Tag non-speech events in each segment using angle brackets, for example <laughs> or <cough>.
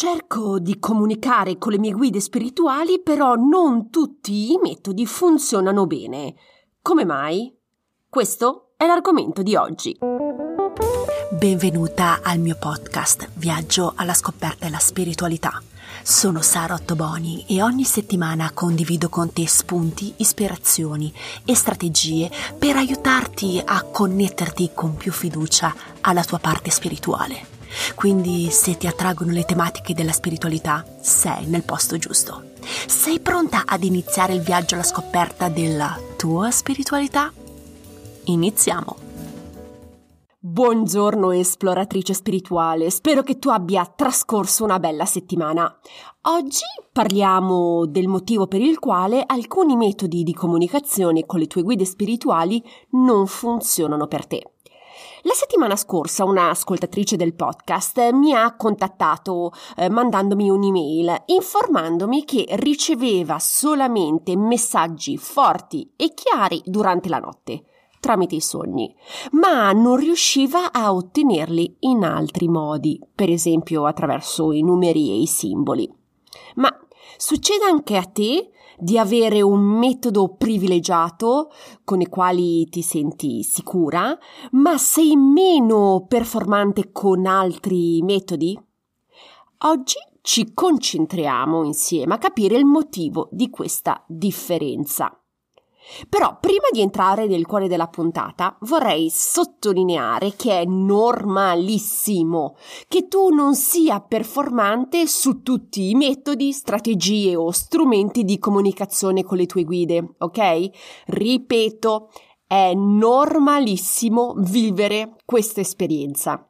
Cerco di comunicare con le mie guide spirituali, però non tutti i metodi funzionano bene. Come mai? Questo è l'argomento di oggi. Benvenuta al mio podcast Viaggio alla scoperta della spiritualità. Sono Sara Ottoboni e ogni settimana condivido con te spunti, ispirazioni e strategie per aiutarti a connetterti con più fiducia alla tua parte spirituale. Quindi se ti attraggono le tematiche della spiritualità, sei nel posto giusto. Sei pronta ad iniziare il viaggio alla scoperta della tua spiritualità? Iniziamo! Buongiorno esploratrice spirituale, spero che tu abbia trascorso una bella settimana. Oggi parliamo del motivo per il quale alcuni metodi di comunicazione con le tue guide spirituali non funzionano per te. La settimana scorsa una ascoltatrice del podcast mi ha contattato eh, mandandomi un'email informandomi che riceveva solamente messaggi forti e chiari durante la notte tramite i sogni, ma non riusciva a ottenerli in altri modi, per esempio attraverso i numeri e i simboli. Ma succede anche a te di avere un metodo privilegiato con i quali ti senti sicura, ma sei meno performante con altri metodi? Oggi ci concentriamo insieme a capire il motivo di questa differenza. Però prima di entrare nel cuore della puntata vorrei sottolineare che è normalissimo che tu non sia performante su tutti i metodi, strategie o strumenti di comunicazione con le tue guide, ok? Ripeto, è normalissimo vivere questa esperienza.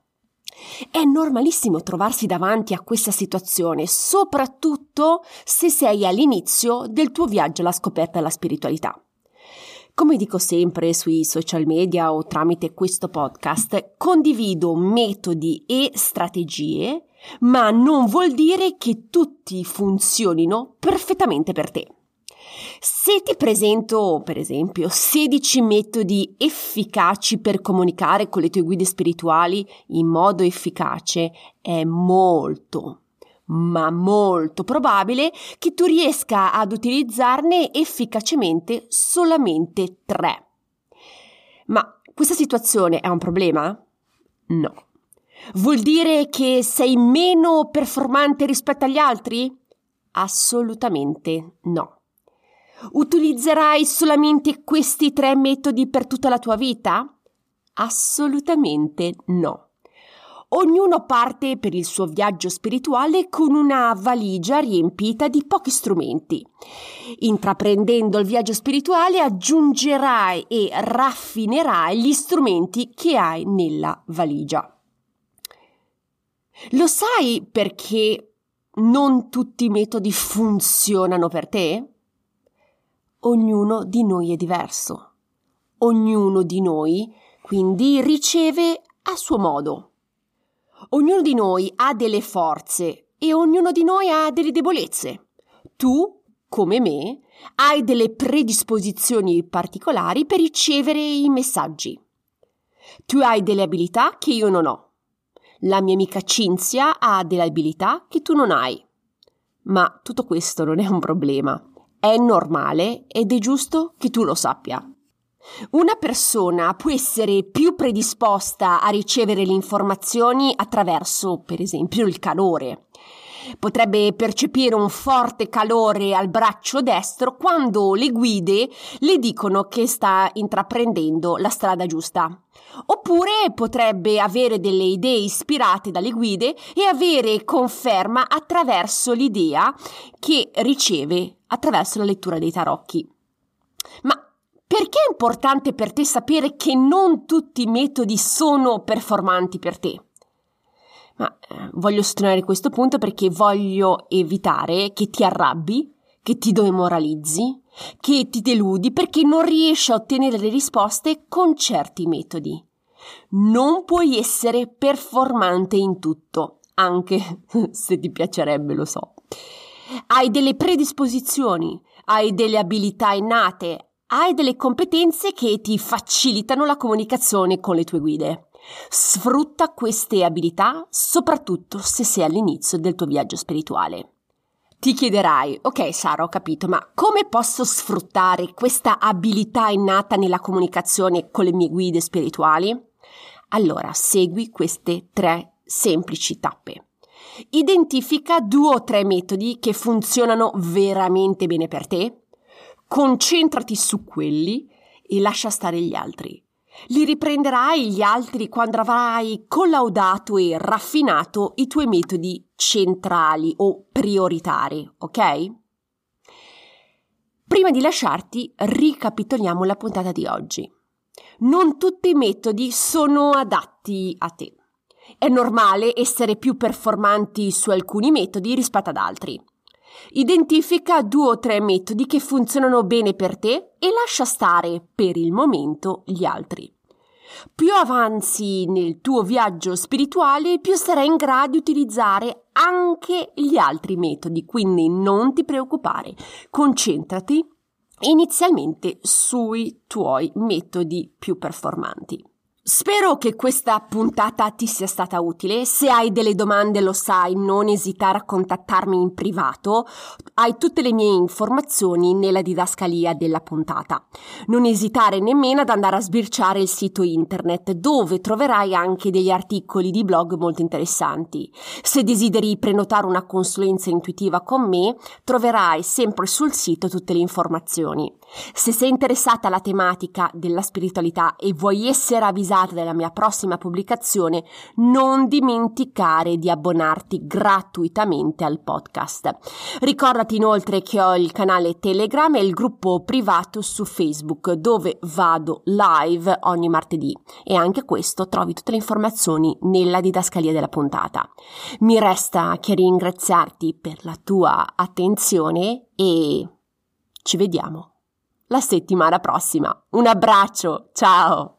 È normalissimo trovarsi davanti a questa situazione, soprattutto se sei all'inizio del tuo viaggio alla scoperta della spiritualità. Come dico sempre sui social media o tramite questo podcast, condivido metodi e strategie, ma non vuol dire che tutti funzionino perfettamente per te. Se ti presento, per esempio, 16 metodi efficaci per comunicare con le tue guide spirituali in modo efficace, è molto, ma molto probabile che tu riesca ad utilizzarne efficacemente solamente tre. Ma questa situazione è un problema? No. Vuol dire che sei meno performante rispetto agli altri? Assolutamente no. Utilizzerai solamente questi tre metodi per tutta la tua vita? Assolutamente no. Ognuno parte per il suo viaggio spirituale con una valigia riempita di pochi strumenti. Intraprendendo il viaggio spirituale aggiungerai e raffinerai gli strumenti che hai nella valigia. Lo sai perché non tutti i metodi funzionano per te? Ognuno di noi è diverso. Ognuno di noi quindi riceve a suo modo. Ognuno di noi ha delle forze e ognuno di noi ha delle debolezze. Tu, come me, hai delle predisposizioni particolari per ricevere i messaggi. Tu hai delle abilità che io non ho. La mia amica Cinzia ha delle abilità che tu non hai. Ma tutto questo non è un problema. È normale ed è giusto che tu lo sappia. Una persona può essere più predisposta a ricevere le informazioni attraverso, per esempio, il calore. Potrebbe percepire un forte calore al braccio destro quando le guide le dicono che sta intraprendendo la strada giusta. Oppure potrebbe avere delle idee ispirate dalle guide e avere conferma attraverso l'idea che riceve attraverso la lettura dei tarocchi. Ma perché è importante per te sapere che non tutti i metodi sono performanti per te? Ma eh, voglio sottolineare questo punto perché voglio evitare che ti arrabbi, che ti demoralizzi, che ti deludi perché non riesci a ottenere le risposte con certi metodi. Non puoi essere performante in tutto, anche <laughs> se ti piacerebbe, lo so. Hai delle predisposizioni, hai delle abilità innate, hai delle competenze che ti facilitano la comunicazione con le tue guide. Sfrutta queste abilità soprattutto se sei all'inizio del tuo viaggio spirituale. Ti chiederai, ok Sara, ho capito, ma come posso sfruttare questa abilità innata nella comunicazione con le mie guide spirituali? Allora, segui queste tre semplici tappe. Identifica due o tre metodi che funzionano veramente bene per te, concentrati su quelli e lascia stare gli altri. Li riprenderai gli altri quando avrai collaudato e raffinato i tuoi metodi centrali o prioritari, ok? Prima di lasciarti, ricapitoliamo la puntata di oggi. Non tutti i metodi sono adatti a te. È normale essere più performanti su alcuni metodi rispetto ad altri. Identifica due o tre metodi che funzionano bene per te e lascia stare per il momento gli altri. Più avanzi nel tuo viaggio spirituale, più sarai in grado di utilizzare anche gli altri metodi, quindi non ti preoccupare, concentrati inizialmente sui tuoi metodi più performanti. Spero che questa puntata ti sia stata utile. Se hai delle domande, lo sai, non esitare a contattarmi in privato. Hai tutte le mie informazioni nella didascalia della puntata. Non esitare nemmeno ad andare a sbirciare il sito internet, dove troverai anche degli articoli di blog molto interessanti. Se desideri prenotare una consulenza intuitiva con me, troverai sempre sul sito tutte le informazioni. Se sei interessata alla tematica della spiritualità e vuoi essere avvisata della mia prossima pubblicazione, non dimenticare di abbonarti gratuitamente al podcast. Ricordati inoltre che ho il canale Telegram e il gruppo privato su Facebook dove vado live ogni martedì e anche questo trovi tutte le informazioni nella didascalia della puntata. Mi resta che ringraziarti per la tua attenzione e ci vediamo la settimana prossima. Un abbraccio, ciao!